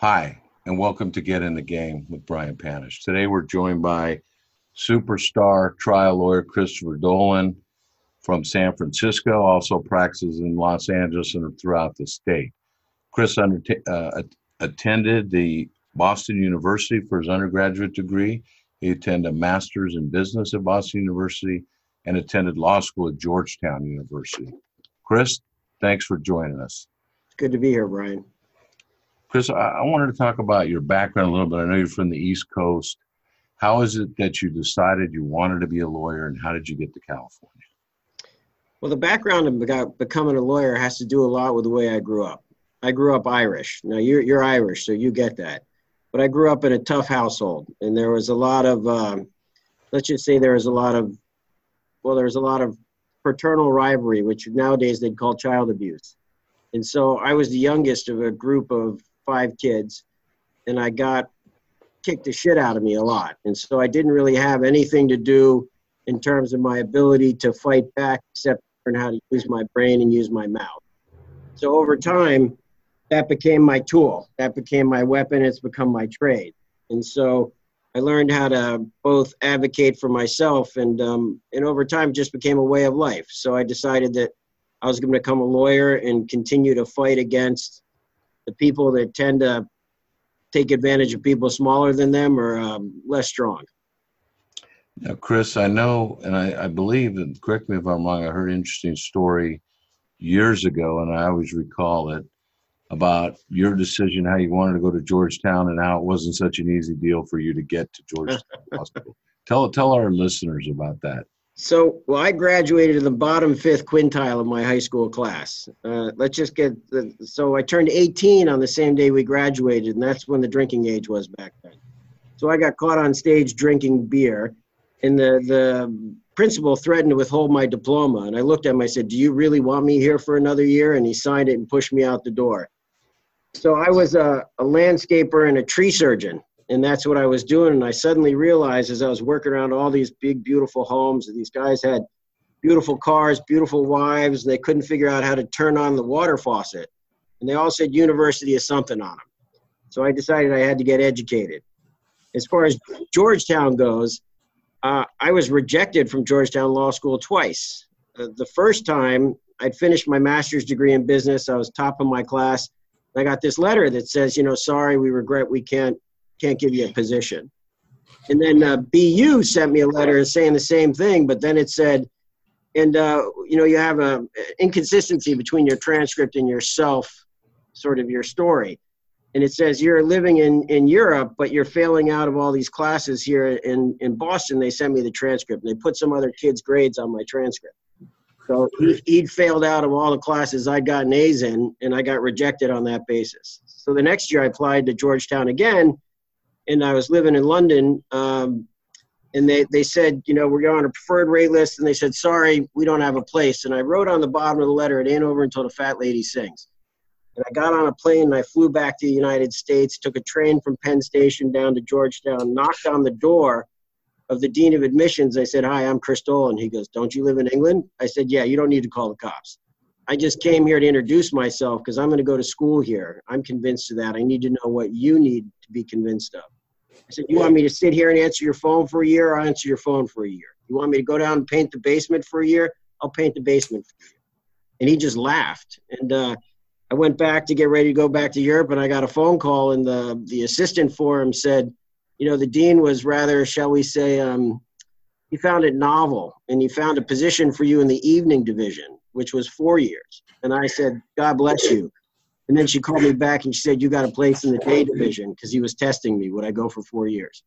Hi, and welcome to Get in the Game with Brian Panish. Today we're joined by superstar trial lawyer Christopher Dolan from San Francisco, also practices in Los Angeles and throughout the state. Chris uh, attended the Boston University for his undergraduate degree. He attended a master's in business at Boston University and attended law school at Georgetown University. Chris, thanks for joining us. It's good to be here, Brian. Chris, I, wanted to talk about your background a little bit. I know you're from the East Coast. How is it that you decided you wanted to be a lawyer, and how did you get to California? Well, the background of becoming a lawyer has to do a lot with the way I grew up. I grew up Irish. Now you're you're Irish, so you get that. But I grew up in a tough household, and there was a lot of, um, let's just say, there was a lot of, well, there was a lot of paternal rivalry, which nowadays they'd call child abuse. And so I was the youngest of a group of five kids, and I got kicked the shit out of me a lot. And so I didn't really have anything to do in terms of my ability to fight back, except learn how to use my brain and use my mouth. So over time, that became my tool. That became my weapon. It's become my trade. And so I learned how to both advocate for myself and um, and over time just became a way of life. So I decided that I was going to become a lawyer and continue to fight against the people that tend to take advantage of people smaller than them or um, less strong. Now, Chris, I know, and I, I believe, and correct me if I'm wrong, I heard an interesting story years ago, and I always recall it about your decision how you wanted to go to Georgetown and how it wasn't such an easy deal for you to get to Georgetown Hospital. Tell tell our listeners about that. So, well, I graduated in the bottom fifth quintile of my high school class. Uh, let's just get the, so I turned 18 on the same day we graduated, and that's when the drinking age was back then. So I got caught on stage drinking beer, and the the principal threatened to withhold my diploma. And I looked at him. I said, "Do you really want me here for another year?" And he signed it and pushed me out the door. So I was a, a landscaper and a tree surgeon and that's what I was doing. And I suddenly realized as I was working around all these big, beautiful homes, these guys had beautiful cars, beautiful wives. and They couldn't figure out how to turn on the water faucet, and they all said university is something on them. So I decided I had to get educated. As far as Georgetown goes, uh, I was rejected from Georgetown Law School twice. Uh, the first time I'd finished my master's degree in business, I was top of my class. I got this letter that says, you know, sorry, we regret we can't can't give you a position. And then uh, BU sent me a letter saying the same thing, but then it said, and uh, you know, you have a inconsistency between your transcript and yourself, sort of your story. And it says you're living in, in Europe, but you're failing out of all these classes here in, in Boston. They sent me the transcript. And they put some other kid's grades on my transcript. So he, he'd failed out of all the classes I'd gotten A's in, and I got rejected on that basis. So the next year I applied to Georgetown again, and I was living in London. Um, and they, they said, you know, we're going on a preferred rate list. And they said, sorry, we don't have a place. And I wrote on the bottom of the letter, it ain't over until the fat lady sings. And I got on a plane and I flew back to the United States, took a train from Penn Station down to Georgetown, knocked on the door of the dean of admissions. I said, hi, I'm Chris Dolan. He goes, don't you live in England? I said, yeah, you don't need to call the cops. I just came here to introduce myself because I'm going to go to school here. I'm convinced of that. I need to know what you need to be convinced of. I said, You want me to sit here and answer your phone for a year? I'll answer your phone for a year. You want me to go down and paint the basement for a year? I'll paint the basement for you. And he just laughed. And uh, I went back to get ready to go back to Europe, and I got a phone call, and the, the assistant for him said, You know, the dean was rather, shall we say, um, he found it novel, and he found a position for you in the evening division, which was four years. And I said, God bless you. And then she called me back and she said, You got a place in the day division because he was testing me. Would I go for four years?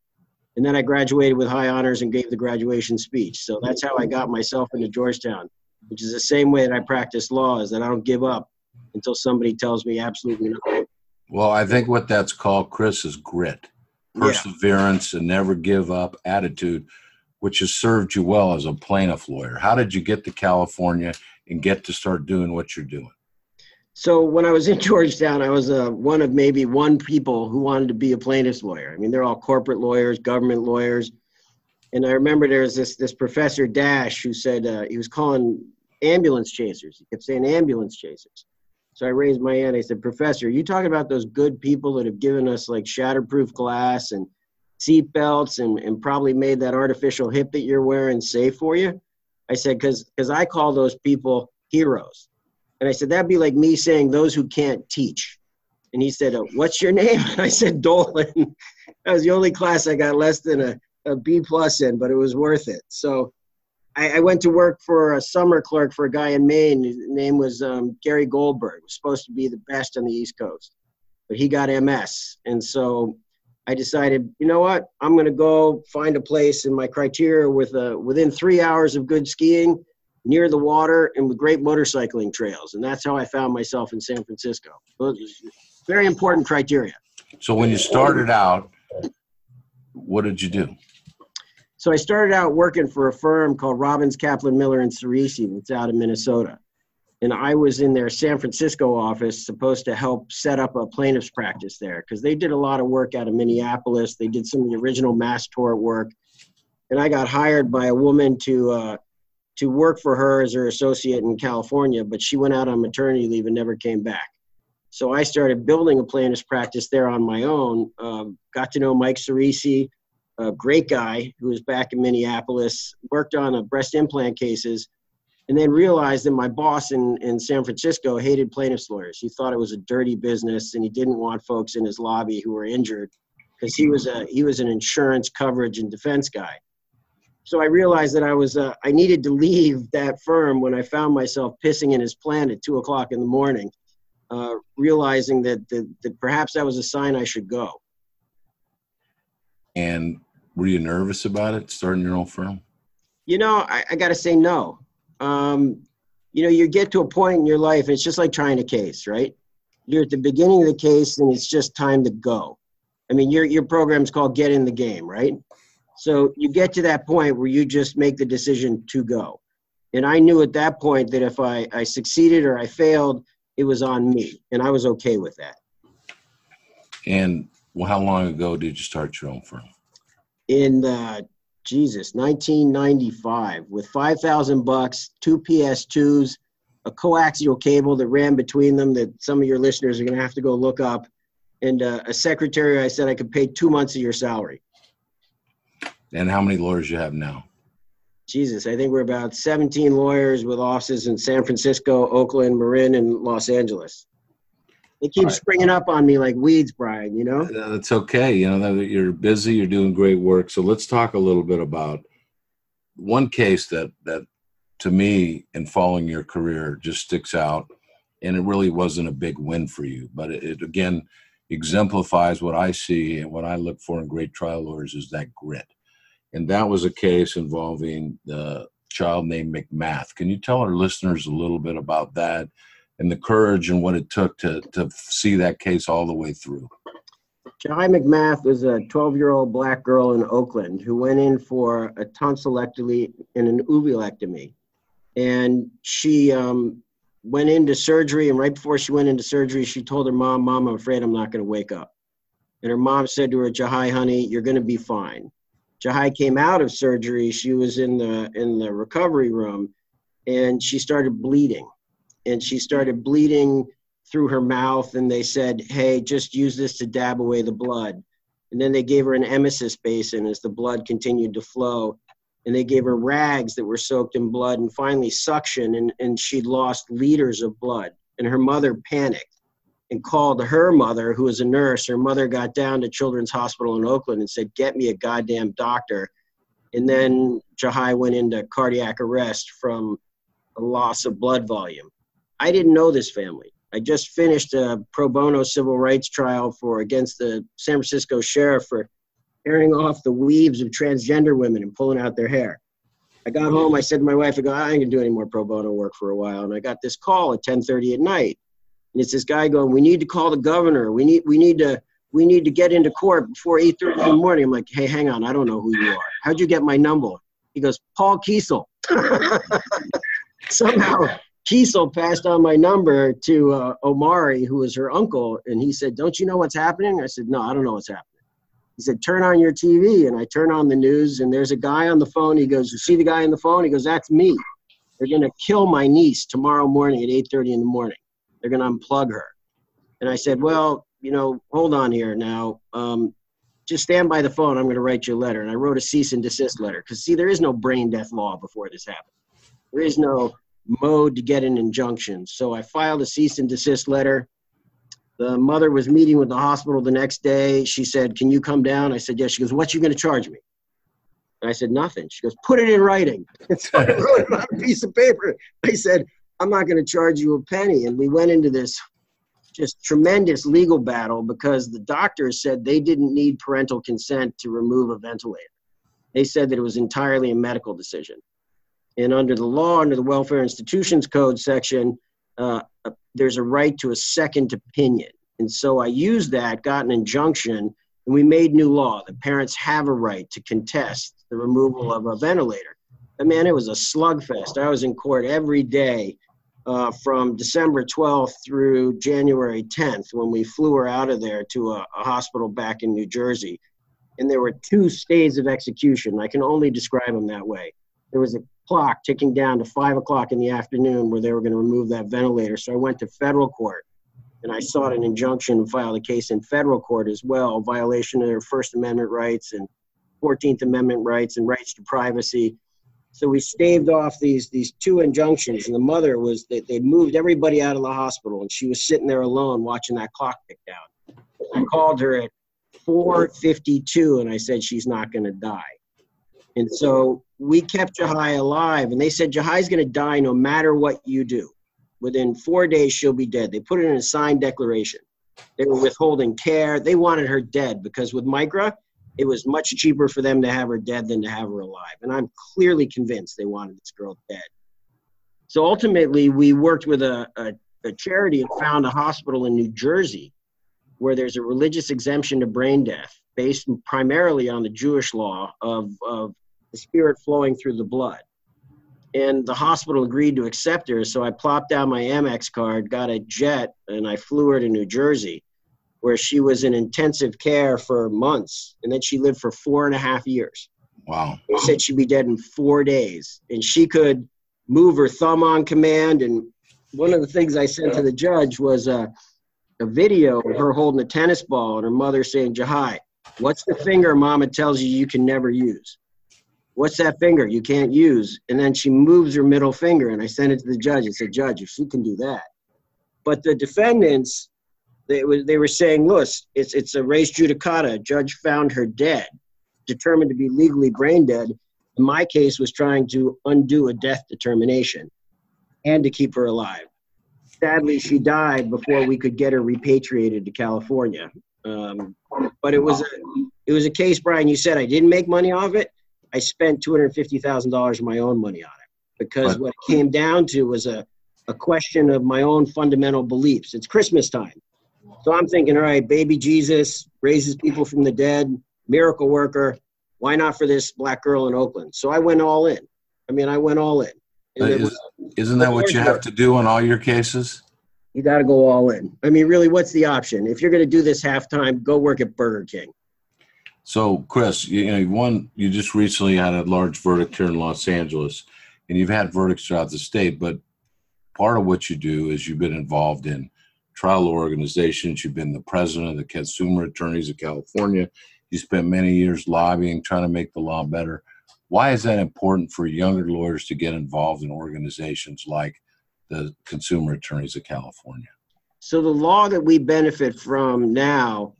And then I graduated with high honors and gave the graduation speech. So that's how I got myself into Georgetown, which is the same way that I practice law, is that I don't give up until somebody tells me absolutely no. Well, I think what that's called, Chris, is grit, perseverance, yeah. and never give up attitude, which has served you well as a plaintiff lawyer. How did you get to California and get to start doing what you're doing? So when I was in Georgetown, I was uh, one of maybe one people who wanted to be a plaintiff's lawyer. I mean, they're all corporate lawyers, government lawyers. And I remember there was this this professor Dash who said uh, he was calling ambulance chasers. He kept saying ambulance chasers. So I raised my hand. I said, Professor, you talking about those good people that have given us like shatterproof glass and seat belts and, and probably made that artificial hip that you're wearing safe for you? I said, because I call those people heroes. And I said, that'd be like me saying those who can't teach. And he said, uh, what's your name? And I said, Dolan. that was the only class I got less than a, a B plus in, but it was worth it. So I, I, went to work for a summer clerk for a guy in Maine. His name was um, Gary Goldberg. was supposed to be the best on the East Coast, but he got MS. And so I decided, you know what? I'm going to go find a place in my criteria with a, within three hours of good skiing, near the water, and with great motorcycling trails. And that's how I found myself in San Francisco. Very important criteria. So when you started out, what did you do? So I started out working for a firm called Robins Kaplan Miller and Ciresi that's out of Minnesota. And I was in their San Francisco office, supposed to help set up a plaintiff's practice there because they did a lot of work out of Minneapolis. They did some of the original mass tort work. And I got hired by a woman to uh, to work for her as her associate in California, but she went out on maternity leave and never came back. So I started building a plaintiff's practice there on my own. Um, got to know Mike Ciresi, a great guy who was back in Minneapolis, worked on a breast implant cases, and then realized that my boss in, in San Francisco hated plaintiffs' lawyers. He thought it was a dirty business, and he didn't want folks in his lobby who were injured because he was a he was an insurance coverage and defense guy. So I realized that I was uh, I needed to leave that firm when I found myself pissing in his plant at two o'clock in the morning, uh, realizing that, that that perhaps that was a sign I should go. And were you nervous about it, starting your own firm? You know, I, I got to say no. Um, you know, you get to a point in your life, it's just like trying a case, right? You're at the beginning of the case, and it's just time to go. I mean, your your program's called Get in the Game, right? So you get to that point where you just make the decision to go. And I knew at that point that if I, I succeeded or I failed, it was on me, and I was okay with that. And well, how long ago did you start your own firm? in uh, Jesus 1995 with 5,000 bucks, two PS2s, a coaxial cable that ran between them that some of your listeners are going to have to go look up, and uh, a secretary. I said I could pay two months of your salary. And how many lawyers you have now? Jesus, I think we're about 17 lawyers with offices in San Francisco, Oakland, Marin, and Los Angeles. They keep right. springing up on me like weeds, Brian. You know. Uh, That's okay. You know you're busy. You're doing great work. So let's talk a little bit about one case that that to me in following your career just sticks out, and it really wasn't a big win for you, but it, it again exemplifies what I see and what I look for in great trial lawyers is that grit. And that was a case involving the child named McMath. Can you tell our listeners a little bit about that? and the courage and what it took to to see that case all the way through. Jahi McMath was a 12 year old black girl in Oakland who went in for a tonsillectomy and an uvulectomy. And she um, went into surgery, and right before she went into surgery, she told her mom, Mom, I'm afraid I'm not going to wake up. And her mom said to her, Jahi, honey, you're going to be fine. Jahi came out of surgery. She was in the in the recovery room, and she started bleeding. And she started bleeding through her mouth and they said hey just use this to dab away the blood. And then they gave her an emesis basin as the blood continued to flow. And they gave her rags that were soaked in blood and finally suction and, and she'd lost liters of blood. And her mother panicked and called her mother who was a nurse her mother got down to children's hospital in oakland and said get me a goddamn doctor and then jahi went into cardiac arrest from a loss of blood volume I didn't know this family. I just finished a pro bono civil rights trial for against the San Francisco sheriff for tearing off the weaves of transgender women and pulling out their hair. I got home. I said to my wife, "I go, I ain't gonna do any more pro bono work for a while." And I got this call at 10:30 at night, and it's this guy going, "We need to call the governor. We need, we need to, we need to get into court before 8:30 in the morning." I'm like, "Hey, hang on. I don't know who you are. How'd you get my number?" He goes, "Paul Kiesel." Somehow Kiesel passed on my number to uh, Omari, who was her uncle, and he said, "Don't you know what's happening?" I said, "No, I don't know what's happening." He said, "Turn on your TV," and I turn on the news, and there's a guy on the phone. He goes, "You see the guy on the phone?" He goes, "That's me. They're to kill my niece tomorrow morning at 8:30 in the morning." They're going to unplug her. And I said, well, you know, hold on here now. Um, just stand by the phone. I'm going to write you a letter. And I wrote a cease and desist letter because, see, there is no brain death law before this happened. There is no mode to get an injunction. So I filed a cease and desist letter. The mother was meeting with the hospital the next day. She said, Can you come down? I said, Yes. She goes, What you going to charge me? And I said, Nothing. She goes, Put it in writing. So I wrote it on a piece of paper. I said, I'm not going to charge you a penny. And we went into this just tremendous legal battle because the doctors said they didn't need parental consent to remove a ventilator. They said that it was entirely a medical decision. And under the law, under the Welfare Institutions Code section, uh, uh, there's a right to a second opinion. And so I used that, got an injunction, and we made new law. The parents have a right to contest the removal of a ventilator. And man, it was a slugfest. I was in court every day uh, from December 12th through January 10th when we flew her out of there to a, a hospital back in New Jersey. And there were two stays of execution. I can only describe them that way. There was a clock ticking down to five o'clock in the afternoon where they were going to remove that ventilator. So I went to federal court and I sought an injunction and filed a case in federal court as well, violation of their First Amendment rights and 14th Amendment rights and rights to privacy. So we staved off these these two injunctions, and the mother was they they moved everybody out of the hospital, and she was sitting there alone watching that clock tick down. I called her at 4:52, and I said she's not going to die. And so we kept Jahi alive, and they said Jahi's going to die no matter what you do. Within four days, she'll be dead. They put it in a signed declaration. They were withholding care. They wanted her dead because with MICRA, it was much cheaper for them to have her dead than to have her alive. And I'm clearly convinced they wanted this girl dead. So ultimately, we worked with a, a, a charity and found a hospital in New Jersey where there's a religious exemption to brain death based primarily on the Jewish law of, of the spirit flowing through the blood. And the hospital agreed to accept her, so I plopped down my Amex card, got a jet, and I flew her to New Jersey, where she was in intensive care for months, and then she lived for four and a half years. Wow. They said she'd be dead in four days, and she could move her thumb on command. And one of the things I sent to the judge was a, a video of her holding a tennis ball and her mother saying, Jahi, what's the finger mama tells you you can never use? what's that finger you can't use? And then she moves her middle finger, and I sent it to the judge and said, Judge, if she can do that. But the defendants, they, were, they were saying, look, it's, it's a res judicata. Judge found her dead, determined to be legally brain dead. In my case was trying to undo a death determination and to keep her alive. Sadly, she died before we could get her repatriated to California. Um, but it was a it was a case, Brian. You said I didn't make money off it. I spent two hundred fifty thousand dollars of my own money on it because what it came down to was a a question of my own fundamental beliefs. It's Christmas time, so I'm thinking, all right, baby Jesus raises people from the dead, miracle worker. Why not for this black girl in Oakland? So I went all in. I mean, I went all in. Is, isn't that what you have to do in all your cases? you got to go all in. I mean, really, what's the option? If you're going to do this halftime, go work at Burger King. So, Chris, you, you know, one, you just recently had a large verdict here in Los Angeles, and you've had verdicts throughout the state. But part of what you do is you've been involved in trial organizations. You've been the president of the Consumer Attorneys of California. You spent many years lobbying, trying to make the law better. Why is that important for younger lawyers to get involved in organizations like the Consumer Attorneys of California? So the law that we benefit from now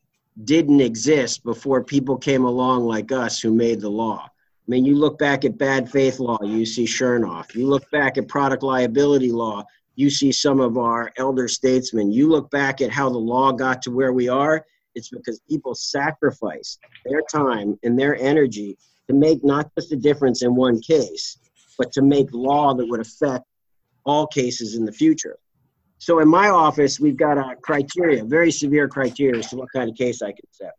didn't exist before people came along like us who made the law. I mean, you look back at bad faith law, you see Chernoff. You look back at product liability law, you see some of our elder statesmen. You look back at how the law got to where we are, it's because people sacrificed their time and their energy to make not just a difference in one case, but to make law that would affect all cases in the future. So in my office, we've got a criteria, very severe criteria as to what kind of case I can set.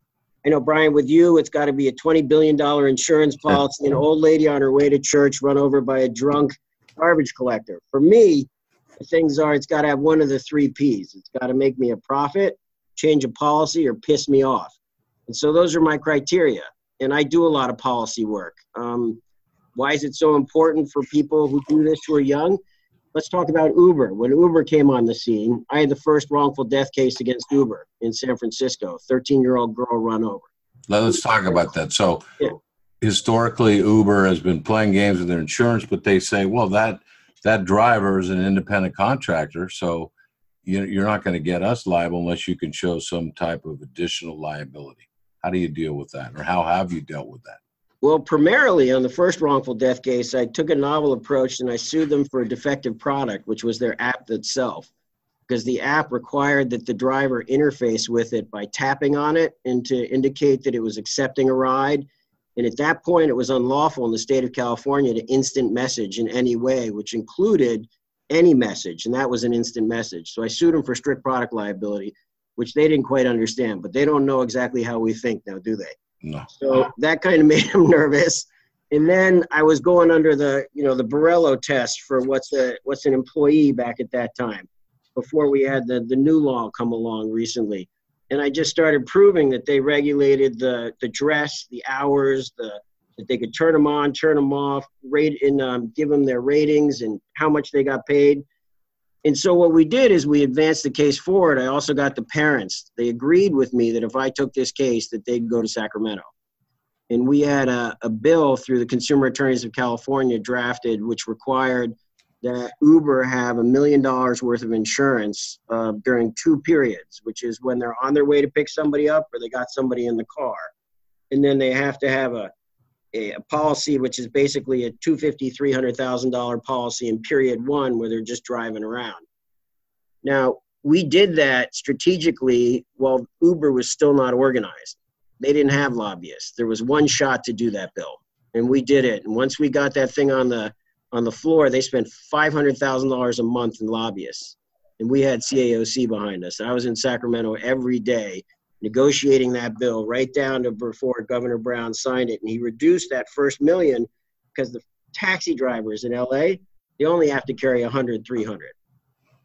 I know, Brian, with you, it's got to be a $20 billion insurance policy, an old lady on her way to church run over by a drunk garbage collector. For me, things are it's got to have one of the three P's. It's got to make me a profit, change a policy, or piss me off. And so those are my criteria. And I do a lot of policy work. Um, why is it so important for people who do this who are young? let's talk about Uber. When Uber came on the scene, I had the first wrongful death case against Uber in San Francisco. 13 year old girl run over. Let's talk about that. So, Yeah. historically, Uber has been playing games with their insurance, but they say, well, that that driver is an independent contractor, so you- you're not going to get us liable unless you can show some type of additional liability. How do you deal with that, or how have you dealt with that? Well, primarily on the first wrongful death case, I took a novel approach and I sued them for a defective product, which was their app itself. Because the app required that the driver interface with it by tapping on it and to indicate that it was accepting a ride. And at that point, it was unlawful in the state of California to instant message in any way, which included any message. And that was an instant message. So I sued them for strict product liability, which they didn't quite understand, but they don't know exactly how we think now, do they? No. So that kind of made them nervous. And then I was going under the, you know, the Borello test for what's a what's an employee back at that time, before we had the the new law come along recently. And I just started proving that they regulated the the dress, the hours, the that they could turn them on, turn them off, rate and um, give them their ratings and how much they got paid. And so what we did is we advanced the case forward. I also got the parents. They agreed with me that if I took this case, that they'd go to Sacramento. And we had a, a bill through the Consumer Attorneys of California drafted, which required that Uber have a million dollars worth of insurance uh, during two periods, which is when they're on their way to pick somebody up or they got somebody in the car. And then they have to have a, a, a policy, which is basically a $250,000, $300,000 policy in period one where they're just driving around. Now, we did that strategically while Uber was still not organized. They didn't have lobbyists. There was one shot to do that bill, and we did it. And once we got that thing on the on the floor, they spent five hundred thousand dollars a month in lobbyists, and we had CAOC behind us. I was in Sacramento every day negotiating that bill right down to before Governor Brown signed it, and he reduced that first million because the taxi drivers in LA they only have to carry 100 300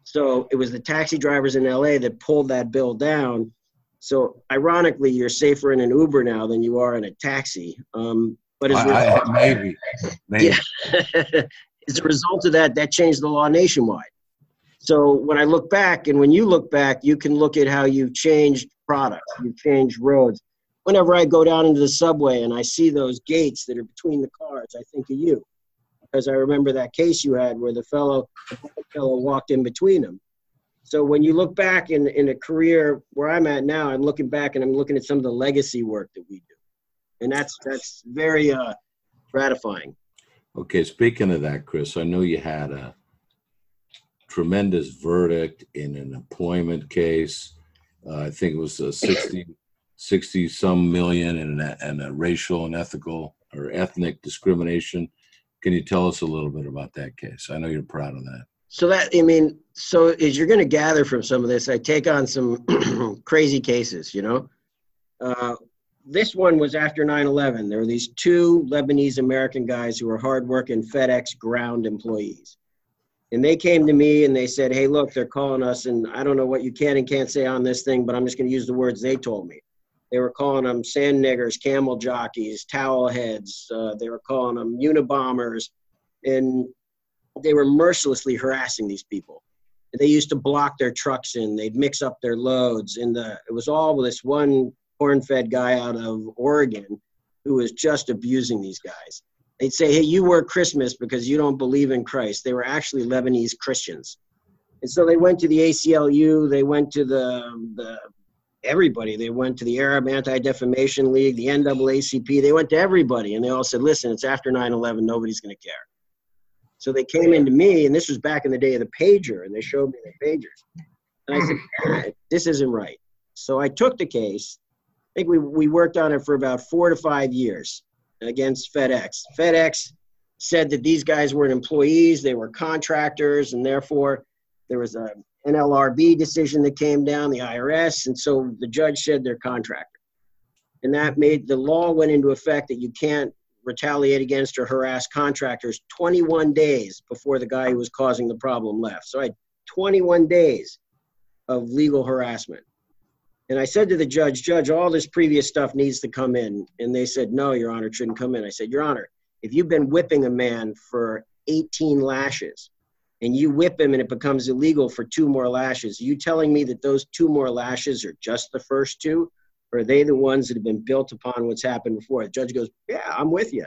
so it was the taxi drivers in LA that pulled that bill down. So ironically, you're safer in an Uber now than you are in a taxi. Um, but as, I, a I, maybe, maybe. Yeah. as a result of that, that changed the law nationwide. So when I look back, and when you look back, you can look at how you've changed products, you've changed roads. Whenever I go down into the subway and I see those gates that are between the cars, I think of you because I remember that case you had where the fellow, the fellow walked in between them. So when you look back in in a career where I'm at now, I'm looking back and I'm looking at some of the legacy work that we do, and that's that's very uh, gratifying. Okay, speaking of that, Chris, I know you had a tremendous verdict in an employment case. Uh, I think it was a 60, 60 some million and a, and a racial and ethical or ethnic discrimination. Can you tell us a little bit about that case? I know you're proud of that. So that I mean, so as you're going to gather from some of this, I take on some crazy cases. You know, uh, this one was after 9/11. There were these two Lebanese American guys who were hardworking FedEx ground employees, and they came to me and they said, "Hey, look, they're calling us, and I don't know what you can and can't say on this thing, but I'm just going to use the words they told me." They were calling them sand niggers, camel jockeys, towel heads. Uh, they were calling them Unabombers, and they were mercilessly harassing these people. They used to block their trucks in. They'd mix up their loads, and the, it was all this one corn-fed guy out of Oregon who was just abusing these guys. They'd say, "Hey, you work Christmas because you don't believe in Christ." They were actually Lebanese Christians, and so they went to the ACLU. They went to the the everybody. They went to the Arab Anti-Defamation League, the NAACP. They went to everybody, and they all said, "Listen, it's after 9/11. Nobody's going to care." So they came into me, and this was back in the day of the pager, and they showed me the pagers. And I said, "Ah, "This isn't right." So I took the case. I think we we worked on it for about four to five years against FedEx. FedEx said that these guys weren't employees; they were contractors, and therefore there was a NLRB decision that came down, the IRS, and so the judge said they're contractor. And that made the law went into effect that you can't retaliate against or harass contractors 21 days before the guy who was causing the problem left. So I had 21 days of legal harassment. And I said to the judge, Judge, all this previous stuff needs to come in. And they said, No, Your Honor, it shouldn't come in. I said, Your Honor, if you've been whipping a man for 18 lashes and you whip him and it becomes illegal for two more lashes, are you telling me that those two more lashes are just the first two? Or are they the ones that have been built upon what's happened before? The judge goes, Yeah, I'm with you.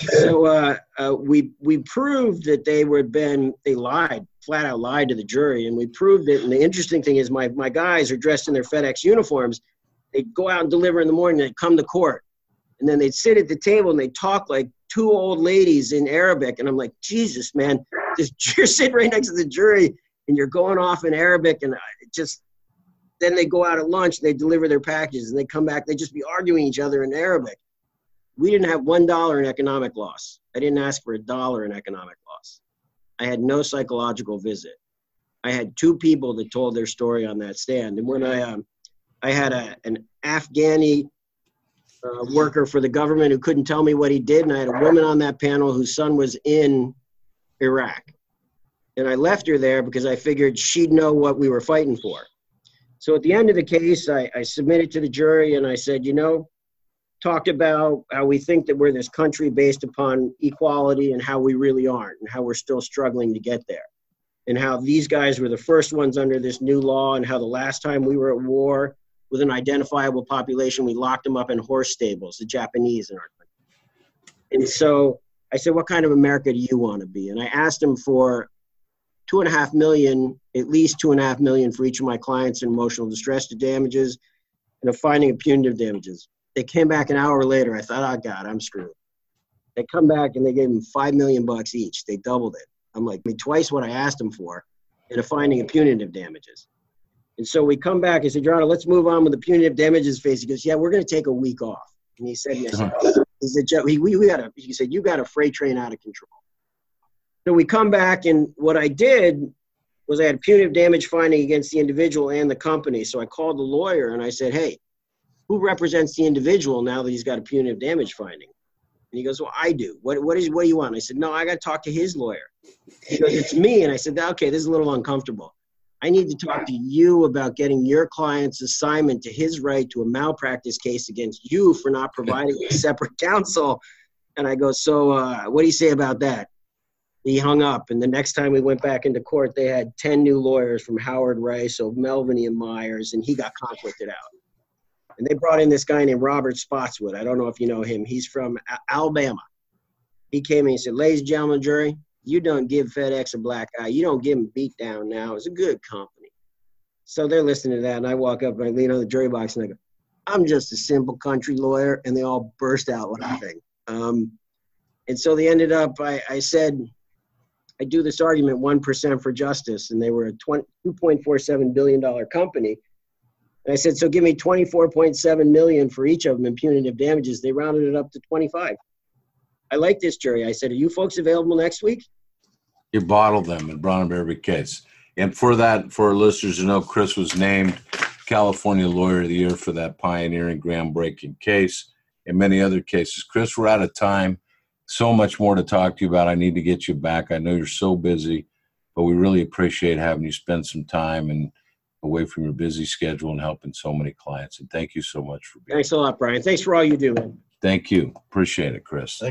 So uh, uh, we we proved that they were been they lied flat out lied to the jury. And we proved it. And the interesting thing is my my guys are dressed in their FedEx uniforms. They go out and deliver in the morning. They come to court. And then they'd sit at the table and they talk like two old ladies in Arabic. And I'm like Jesus man just you're sitting right next to the jury and you're going off in Arabic. And just then they go out at lunch. They deliver their packages and they come back. They just be arguing each other in Arabic we didn't have one dollar in economic loss. I didn't ask for a dollar in economic loss. I had no psychological visit. I had two people that told their story on that stand. And when I, um, I had a, an Afghani uh, worker for the government who couldn't tell me what he did, and I had a woman on that panel whose son was in Iraq. And I left her there because I figured she'd know what we were fighting for. So at the end of the case, I, I submitted to the jury and I said, you know, talked about how we think that we're this country based upon equality and how we really aren't and how we're still struggling to get there. And how these guys were the first ones under this new law and how the last time we were at war with an identifiable population we locked them up in horse stables the japanese in our country. And so i said what kind of america do you want to be? And i asked him for two and a half million at least two and a half million for each of my clients in emotional distress to damages and a finding of punitive damages they came back an hour later. I thought, oh God, I'm screwed. They come back and they gave him five million bucks each. They doubled it. I'm like, I mean, twice what I asked him for, and a finding of punitive damages. And so we come back. and said, Your Honor, let's move on with the punitive damages phase. He goes, Yeah, we're going to take a week off. And he said, Yes. He said, we, we got a. He said, You got a freight train out of control. So we come back, and what I did was I had a punitive damage finding against the individual and the company. So I called the lawyer and I said, Hey, who represents the individual now that he's got a punitive damage finding? And he goes, Well, I do. What, what, is, what do you want? I said, No, I got to talk to his lawyer. He goes, It's me. And I said, Okay, this is a little uncomfortable. I need to talk to you about getting your client's assignment to his right to a malpractice case against you for not providing a separate counsel. And I go, So uh, what do you say about that? He hung up. And the next time we went back into court, they had 10 new lawyers from Howard Rice, O'Melveny, and Myers, and he got conflicted out and they brought in this guy named Robert Spotswood. I don't know if you know him. He's from Alabama. He came in and said, "Ladies and gentlemen, jury, you don't give FedEx a black eye. You don't give him beat down now. It's a good company." So they're listening to that, and I walk up and I lean on the jury box and I go, "I'm just a simple country lawyer," and they all burst out laughing. Um, and so they ended up. I, I said, "I do this argument one percent for justice," and they were a 2.47 billion dollar company and I said, so give me 24.7 million for each of them in punitive damages. They rounded it up to 25. I like this jury. I said, are you folks available next week? You bottled them and brought them every case. And for that, for our listeners to know, Chris was named California Lawyer of the Year for that pioneering, groundbreaking case and many other cases. Chris, we're out of time. So much more to talk to you about. I need to get you back. I know you're so busy, but we really appreciate having you spend some time and away from your busy schedule and helping so many clients. And thank you so much for being. Thanks a lot, Brian. Thanks for all you do, man. Thank you. Appreciate it, Chris. Thanks.